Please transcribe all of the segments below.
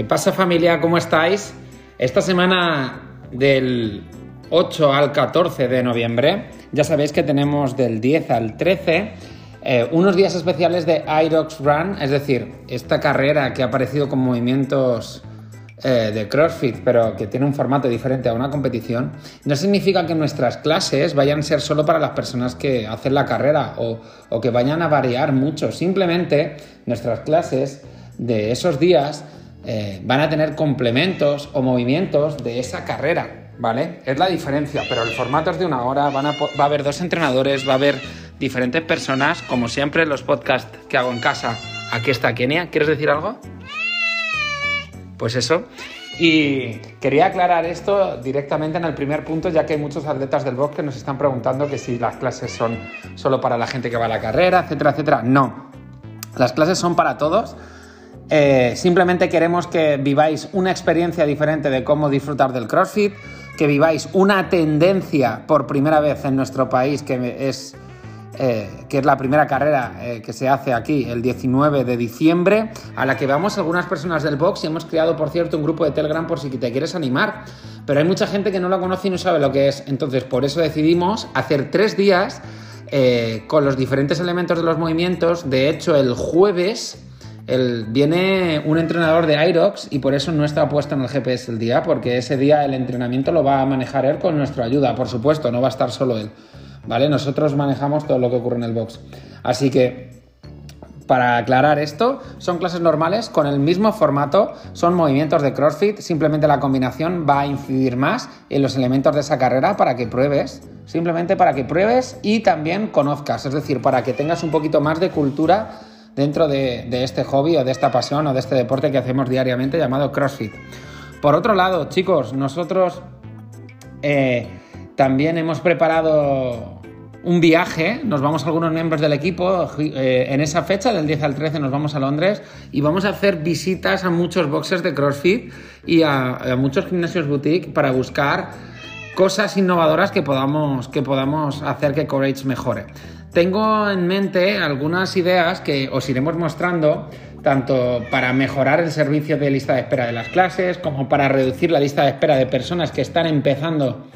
¿Qué pasa familia? ¿Cómo estáis? Esta semana del 8 al 14 de noviembre, ya sabéis que tenemos del 10 al 13 eh, unos días especiales de Irox Run, es decir, esta carrera que ha aparecido con movimientos eh, de CrossFit, pero que tiene un formato diferente a una competición, no significa que nuestras clases vayan a ser solo para las personas que hacen la carrera o, que vayan a variar mucho. Simplemente nuestras clases de esos días eh, van a tener complementos o movimientos de esa carrera, ¿vale? Es la diferencia, pero el formato es de una hora, va a haber dos entrenadores, va a haber diferentes personas, como siempre los podcasts que hago en casa. Aquí está Kenia, ¿quieres decir algo? Pues eso. Y quería aclarar esto directamente en el primer punto, ya que hay muchos atletas del box que nos están preguntando que si las clases son solo para la gente que va a la carrera, etcétera, etcétera. No, las clases son para todos. Eh, simplemente queremos que viváis una experiencia diferente de cómo disfrutar del CrossFit, que viváis una tendencia por primera vez en nuestro país, que es eh, que es la primera carrera eh, que se hace aquí el 19 de diciembre, a la que vamos algunas personas del box y hemos creado, por cierto, un grupo de Telegram por si te quieres animar. Pero hay mucha gente que no lo conoce y no sabe lo que es. Entonces, por eso decidimos hacer tres días con los diferentes elementos de los movimientos. De hecho, el jueves... viene un entrenador de Irox y por eso no está puesto en el GPS el día, porque ese día el entrenamiento lo va a manejar él con nuestra ayuda, por supuesto, no va a estar solo él. ¿vale? Nosotros manejamos todo lo que ocurre en el box. Así que, para aclarar esto, son clases normales con el mismo formato, son movimientos de CrossFit, simplemente la combinación va a incidir más en los elementos de esa carrera para que pruebes, simplemente para que pruebes y también conozcas, es decir, para que tengas un poquito más de cultura dentro de, este hobby o de esta pasión o de este deporte que hacemos diariamente llamado CrossFit. Por otro lado, chicos, nosotros eh, también hemos preparado un viaje, nos vamos algunos miembros del equipo, eh, en esa fecha, del 10 al 13, nos vamos a Londres y vamos a hacer visitas a muchos boxes de CrossFit y a, muchos gimnasios boutique para buscar cosas innovadoras que podamos, que podamos hacer que Courage mejore. Tengo en mente algunas ideas que os iremos mostrando tanto para mejorar el servicio de lista de espera de las clases como para reducir la lista de espera de personas que están empezando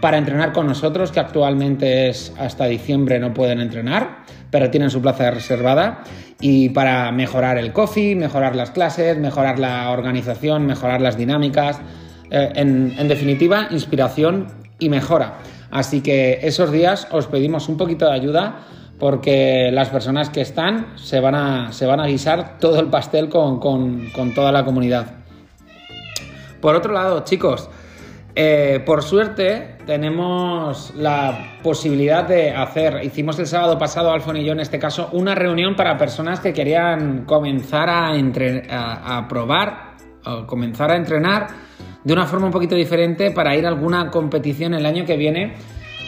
para entrenar con nosotros, que actualmente es hasta diciembre no pueden entrenar, pero tienen su plaza reservada, y para mejorar el coffee, mejorar las clases, mejorar la organización, mejorar las dinámicas, eh, en, definitiva, inspiración y mejora. Así que esos días os pedimos un poquito de ayuda porque las personas que están se van a, se van a guisar todo el pastel con, toda la comunidad. Por otro lado, chicos, eh, por suerte, tenemos la posibilidad de hacer, hicimos el sábado pasado, Alfon y yo en este caso, una reunión para personas que querían comenzar a, a, probar, o comenzar a entrenar de una forma un poquito diferente para ir a alguna competición el año que viene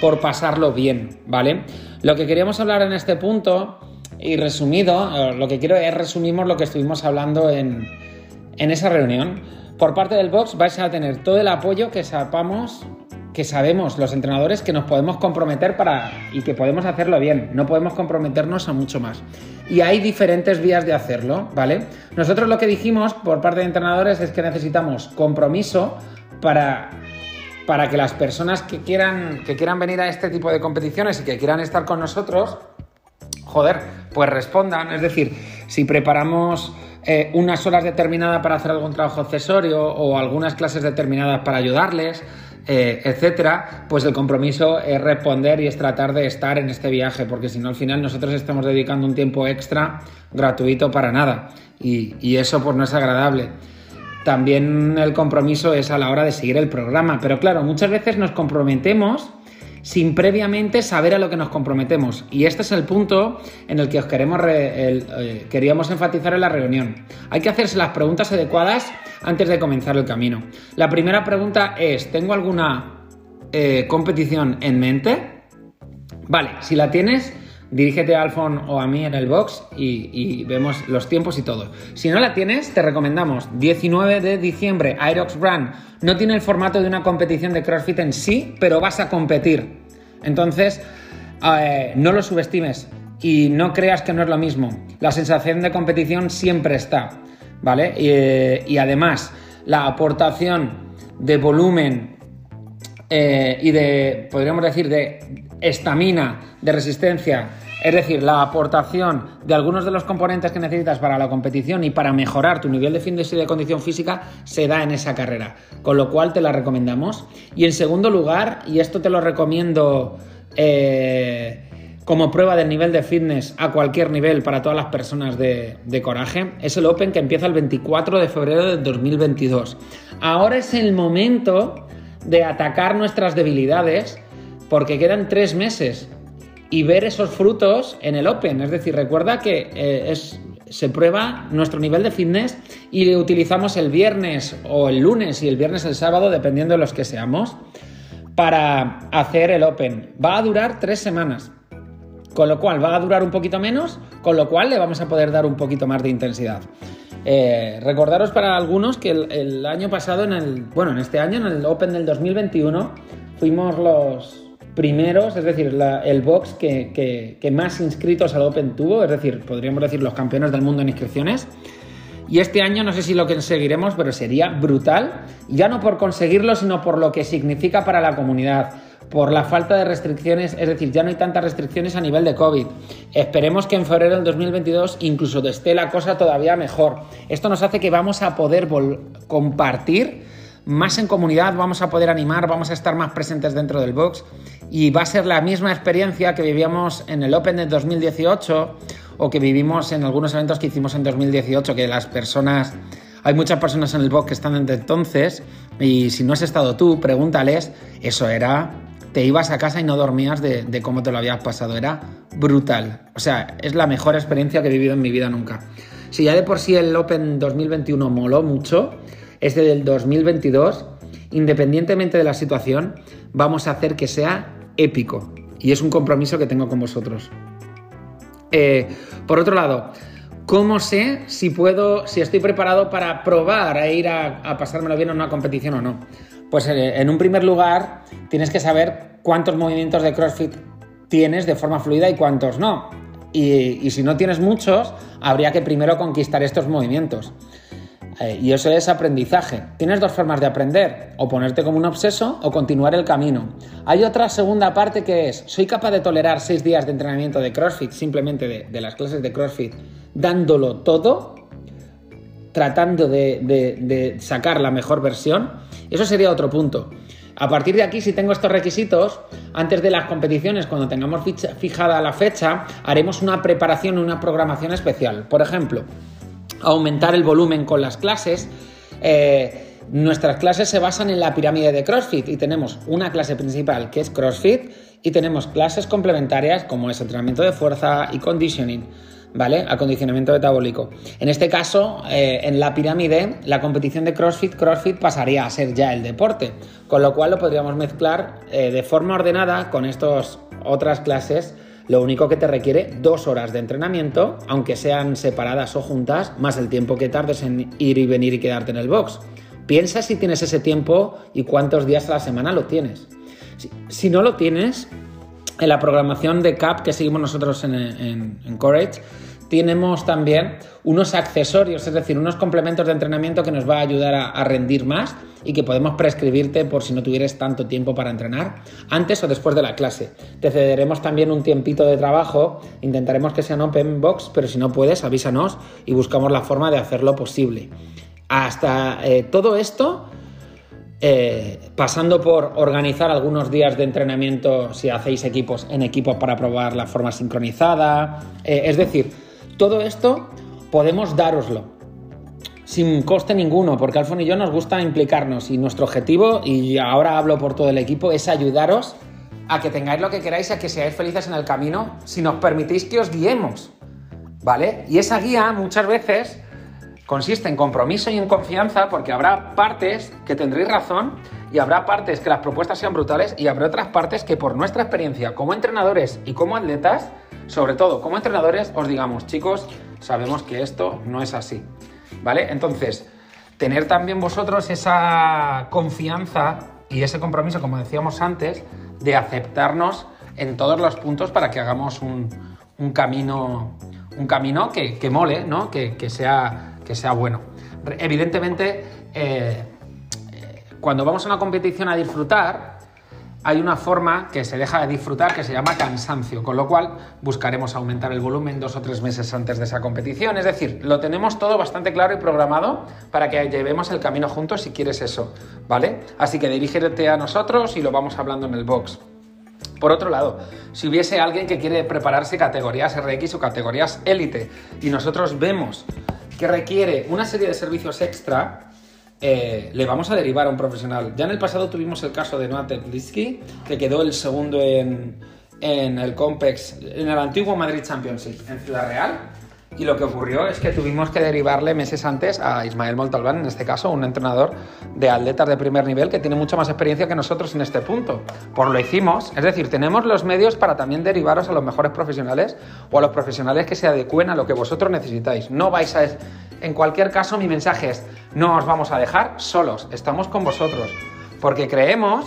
por pasarlo bien, ¿vale? Lo que queríamos hablar en este punto, y resumido, eh, lo que quiero es resumimos lo que estuvimos hablando en, en esa reunión. Por parte del box vais a tener todo el apoyo que sepamos, que sabemos los entrenadores que nos podemos comprometer para y que podemos hacerlo bien. No podemos comprometernos a mucho más. Y hay diferentes vías de hacerlo, ¿vale? Nosotros lo que dijimos por parte de entrenadores es que necesitamos compromiso para para que las personas que quieran, que quieran venir a este tipo de competiciones y que quieran estar con nosotros, joder, pues respondan. Es decir, si preparamos eh, unas horas determinadas para hacer algún trabajo accesorio o algunas clases determinadas para ayudarles, eh, etcétera, pues el compromiso es responder y es tratar de estar en este viaje, porque si no al final nosotros estamos dedicando un tiempo extra gratuito para nada y, y eso pues no es agradable. También el compromiso es a la hora de seguir el programa, pero claro, muchas veces nos comprometemos sin previamente saber a lo que nos comprometemos. Y este es el punto en el que os queremos eh, queríamos enfatizar en la reunión. Hay que hacerse las preguntas adecuadas antes de comenzar el camino. La primera pregunta es, ¿tengo alguna eh, competición en mente? Vale, si la tienes, dirígete a Alfon o a mí en el box y, vemos los tiempos y todo. Si no la tienes, te recomendamos 19 de diciembre, Aerox Run. No tiene el formato de una competición de CrossFit en sí, pero vas a competir. Entonces, eh, no lo subestimes y no creas que no es lo mismo. La sensación de competición siempre está. ¿vale? Y, y además, la aportación de volumen eh, y de, podríamos decir, de estamina, de resistencia, es decir, la aportación de algunos de los componentes que necesitas para la competición y para mejorar tu nivel de fitness y de condición física se da en esa carrera, con lo cual te la recomendamos. Y en segundo lugar, y esto te lo recomiendo eh, como prueba del nivel de fitness a cualquier nivel para todas las personas de, de coraje, es el Open que empieza el 24 de febrero de 2022. Ahora es el momento de atacar nuestras debilidades porque quedan tres meses y ver esos frutos en el Open. Es decir, recuerda que eh, se prueba nuestro nivel de fitness y utilizamos el viernes o el lunes y el viernes el sábado, dependiendo de los que seamos, para hacer el Open. Va a durar tres semanas. Con lo cual va a durar un poquito menos, con lo cual le vamos a poder dar un poquito más de intensidad. Eh, recordaros para algunos que el, año pasado, en el, bueno, en este año, en el Open del 2021, fuimos los primeros, es decir, el box que, más inscritos al Open tuvo, es decir, podríamos decir los campeones del mundo en inscripciones. Y este año no sé si lo conseguiremos, pero sería brutal, ya no por conseguirlo, sino por lo que significa para la comunidad por la falta de restricciones, es decir, ya no hay tantas restricciones a nivel de COVID. Esperemos que en febrero del 2022 incluso esté la cosa todavía mejor. Esto nos hace que vamos a poder compartir más en comunidad, vamos a poder animar, vamos a estar más presentes dentro del box y va a ser la misma experiencia que vivíamos en el Open de 2018 o que vivimos en algunos eventos que hicimos en 2018, que las personas hay muchas personas en el box que están desde entonces y si no has estado tú, pregúntales, eso era te ibas a casa y no dormías de, cómo te lo habías pasado. Era brutal. O sea, es la mejor experiencia que he vivido en mi vida nunca. Si ya de por sí el Open 2021 moló mucho, este del 2022, independientemente de la situación, vamos a hacer que sea épico. Y es un compromiso que tengo con vosotros. Eh, por otro lado, ¿cómo sé si puedo, si estoy preparado para probar a ir a, pasármelo bien en una competición o no? Pues eh, en un primer lugar tienes que saber cuántos movimientos de CrossFit tienes de forma fluida y cuántos no. Y, si no tienes muchos, habría que primero conquistar estos movimientos. Eh, y eso es aprendizaje. Tienes dos formas de aprender, o ponerte como un obseso o continuar el camino. Hay otra segunda parte que es, soy capaz de tolerar seis días de entrenamiento de CrossFit, simplemente de, las clases de CrossFit, dándolo todo, tratando de sacar la mejor versión. Eso sería otro punto. A partir de aquí, si tengo estos requisitos, antes de las competiciones, cuando tengamos fijada la fecha, haremos una preparación, una programación especial. Por ejemplo, aumentar el volumen con las clases. Eh, nuestras clases se basan en la pirámide de CrossFit y tenemos una clase principal que es CrossFit y tenemos clases complementarias como es entrenamiento de fuerza y conditioning. ¿vale? Acondicionamiento metabólico. En este caso, eh, en la pirámide, la competición de CrossFit, CrossFit pasaría a ser ya el deporte, con lo cual lo podríamos mezclar eh, de forma ordenada con estas otras clases. Lo único que te requiere dos horas de entrenamiento, aunque sean separadas o juntas, más el tiempo que tardes en ir y venir y quedarte en el box. Piensa si tienes ese tiempo y cuántos días a la semana lo tienes. Si, no lo tienes, en la programación de CAP que seguimos nosotros en, Courage, tenemos también unos accesorios, es decir, unos complementos de entrenamiento que nos va a ayudar a, rendir más y que podemos prescribirte por si no tuvieras tanto tiempo para entrenar, antes o después de la clase. Te cederemos también un tiempito de trabajo, intentaremos que sean open box, pero si no puedes, avísanos y buscamos la forma de hacerlo posible. Hasta eh, todo esto eh, pasando por organizar algunos días de entrenamiento si hacéis equipos en equipos para probar la forma sincronizada. Eh, es decir, todo esto podemos daroslo sin coste ninguno, porque Alfon y yo nos gusta implicarnos y nuestro objetivo, y ahora hablo por todo el equipo, es ayudaros a que tengáis lo que queráis, a que seáis felices en el camino, si nos permitís que os guiemos. ¿Vale? Y esa guía muchas veces consiste en compromiso y en confianza porque habrá partes que tendréis razón y habrá partes que las propuestas sean brutales y habrá otras partes que por nuestra experiencia como entrenadores y como atletas, sobre todo como entrenadores, os digamos, chicos, sabemos que esto no es así. ¿Vale? Entonces, tener también vosotros esa confianza y ese compromiso, como decíamos antes, de aceptarnos en todos los puntos para que hagamos un, camino un camino que, mole, ¿no? que sea que sea bueno. Evidentemente, eh, cuando vamos a una competición a disfrutar, hay una forma que se deja de disfrutar que se llama cansancio, con lo cual buscaremos aumentar el volumen dos o tres meses antes de esa competición. Es decir, lo tenemos todo bastante claro y programado para que llevemos el camino juntos si quieres eso, ¿vale? Así que dirígete a nosotros y lo vamos hablando en el box. Por otro lado, si hubiese alguien que quiere prepararse categorías RX o categorías élite y nosotros vemos que requiere una serie de servicios extra, eh, le vamos a derivar a un profesional. Ya en el pasado tuvimos el caso de Noah Tetlisky, que quedó el segundo en, en el Compex, en el antiguo Madrid Championship, en Ciudad Real. Y lo que ocurrió es que tuvimos que derivarle meses antes a Ismael Montalbán, en este caso, un entrenador de atletas de primer nivel que tiene mucha más experiencia que nosotros en este punto. Por lo hicimos, es decir, tenemos los medios para también derivaros a los mejores profesionales o a los profesionales que se adecuen a lo que vosotros necesitáis. No vais a en cualquier caso, mi mensaje es, no os vamos a dejar solos, estamos con vosotros, porque creemos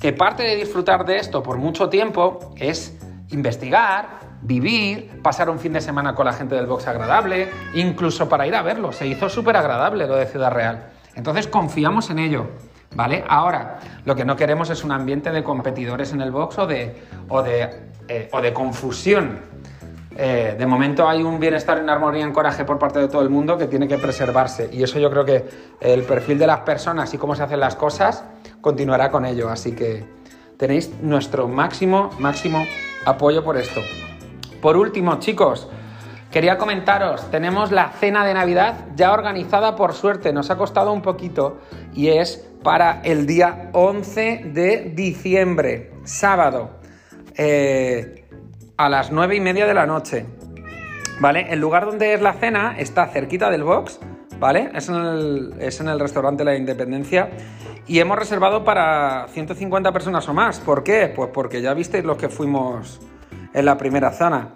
que parte de disfrutar de esto por mucho tiempo es investigar, vivir, pasar un fin de semana con la gente del box agradable, incluso para ir a verlo. Se hizo súper agradable lo de Ciudad Real. Entonces confiamos en ello, ¿vale? Ahora, lo que no queremos es un ambiente de competidores en el box o de, o de, eh, o de confusión eh, de momento hay un bienestar en armonía, en coraje por parte de todo el mundo que tiene que preservarse. Y eso yo creo que el perfil de las personas y cómo se hacen las cosas continuará con ello. Así que tenéis nuestro máximo, máximo apoyo por esto. Por último, chicos, quería comentaros, tenemos la cena de Navidad ya organizada por suerte, nos ha costado un poquito y es para el día 11 de diciembre, sábado. Eh, a las nueve y media de la noche. ¿Vale? El lugar donde es la cena está cerquita del box, ¿vale? Es en el, es en el restaurante La Independencia. Y hemos reservado para 150 personas o más. ¿Por qué? Pues porque ya visteis los que fuimos en la primera zona.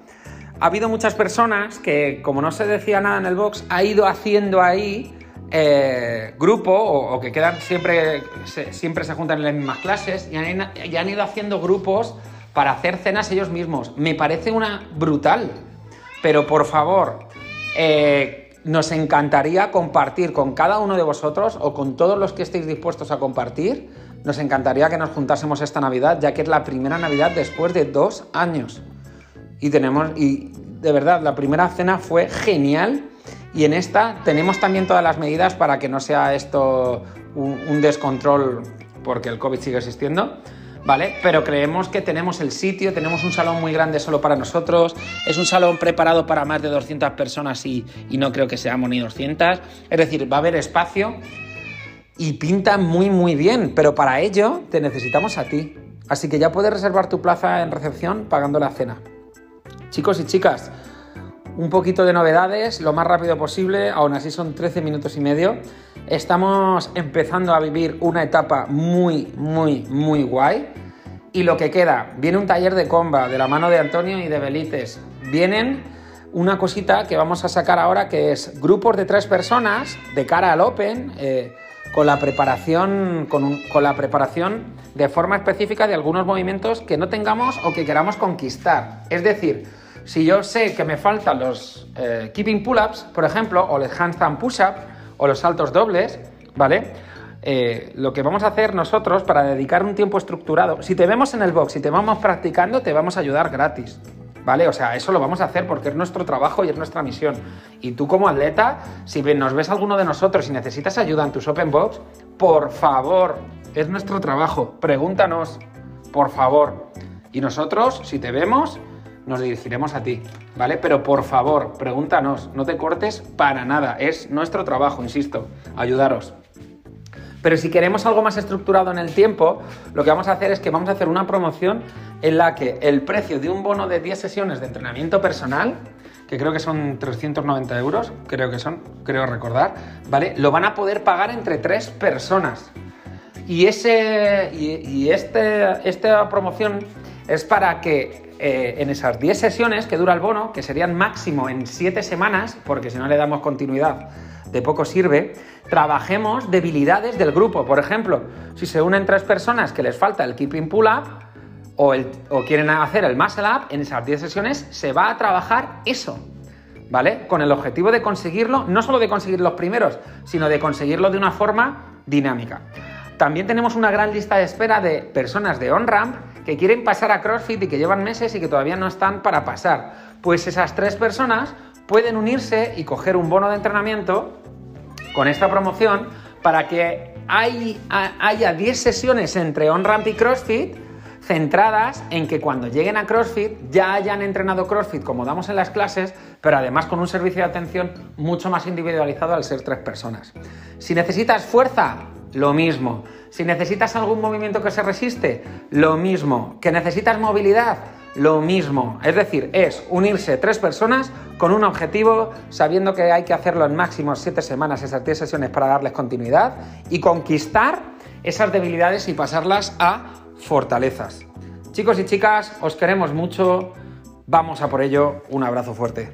Ha habido muchas personas que, como no se decía nada en el box, ha ido haciendo ahí eh, grupo o, que quedan siempre siempre se juntan en las mismas clases y y han ido haciendo grupos para hacer cenas ellos mismos. Me parece una brutal. Pero por favor, eh, nos encantaría compartir con cada uno de vosotros o con todos los que estéis dispuestos a compartir. Nos encantaría que nos juntásemos esta Navidad, ya que es la primera Navidad después de dos años. Y tenemos, y de verdad, la primera cena fue genial. Y en esta tenemos también todas las medidas para que no sea esto un descontrol porque el COVID sigue existiendo. ¿Vale? Pero creemos que tenemos el sitio, tenemos un salón muy grande solo para nosotros, es un salón preparado para más de 200 personas y, no creo que seamos ni 200, es decir, va a haber espacio y pinta muy muy bien, pero para ello te necesitamos a ti. Así que ya puedes reservar tu plaza en recepción pagando la cena. Chicos y chicas, un poquito de novedades, lo más rápido posible, aún así son 13 minutos y medio. Estamos empezando a vivir una etapa muy, muy, muy guay. Y lo que queda, viene un taller de comba de la mano de Antonio y de Belites. Vienen una cosita que vamos a sacar ahora que es grupos de tres personas de cara al Open. Eh, con la preparación con, la preparación de forma específica de algunos movimientos que no tengamos o que queramos conquistar. Es decir, si yo sé que me faltan los eh, keeping pull-ups, por ejemplo, o los handstand push-up, o los saltos dobles, ¿vale? Eh, lo que vamos a hacer nosotros para dedicar un tiempo estructurado, si te vemos en el box, si te vamos practicando, te vamos a ayudar gratis. ¿Vale? O sea, eso lo vamos a hacer porque es nuestro trabajo y es nuestra misión. Y tú como atleta, si nos ves alguno de nosotros y necesitas ayuda en tus Open Box, por favor, es nuestro trabajo. Pregúntanos, por favor. Y nosotros, si te vemos, nos dirigiremos a ti, ¿vale? Pero por favor, pregúntanos, no te cortes para nada, es nuestro trabajo, insisto, ayudaros. Pero si queremos algo más estructurado en el tiempo, lo que vamos a hacer es que vamos a hacer una promoción en la que el precio de un bono de 10 sesiones de entrenamiento personal, que creo que son 390 euros, creo que son, creo recordar, ¿vale? Lo van a poder pagar entre tres personas. Y, ese, y, este, esta promoción es para que eh, en esas 10 sesiones que dura el bono, que serían máximo en 7 semanas, porque si no le damos continuidad de poco sirve, trabajemos debilidades del grupo. Por ejemplo, si se unen tres personas que les falta el keeping pull up o, quieren hacer el muscle up, en esas 10 sesiones se va a trabajar eso. ¿vale? Con el objetivo de conseguirlo, no solo de conseguir los primeros, sino de conseguirlo de una forma dinámica. También tenemos una gran lista de espera de personas de on-ramp que quieren pasar a CrossFit y que llevan meses y que todavía no están para pasar. Pues esas tres personas pueden unirse y coger un bono de entrenamiento con esta promoción para que haya 10 sesiones entre on-ramp y CrossFit centradas en que cuando lleguen a CrossFit ya hayan entrenado CrossFit como damos en las clases, pero además con un servicio de atención mucho más individualizado al ser tres personas. Si necesitas fuerza, lo mismo. Si necesitas algún movimiento que se resiste, lo mismo. ¿Que necesitas movilidad? Lo mismo. Es decir, es unirse tres personas con un objetivo, sabiendo que hay que hacerlo en máximo siete semanas, esas 10 sesiones para darles continuidad y conquistar esas debilidades y pasarlas a fortalezas. Chicos y chicas, os queremos mucho. Vamos a por ello. Un abrazo fuerte.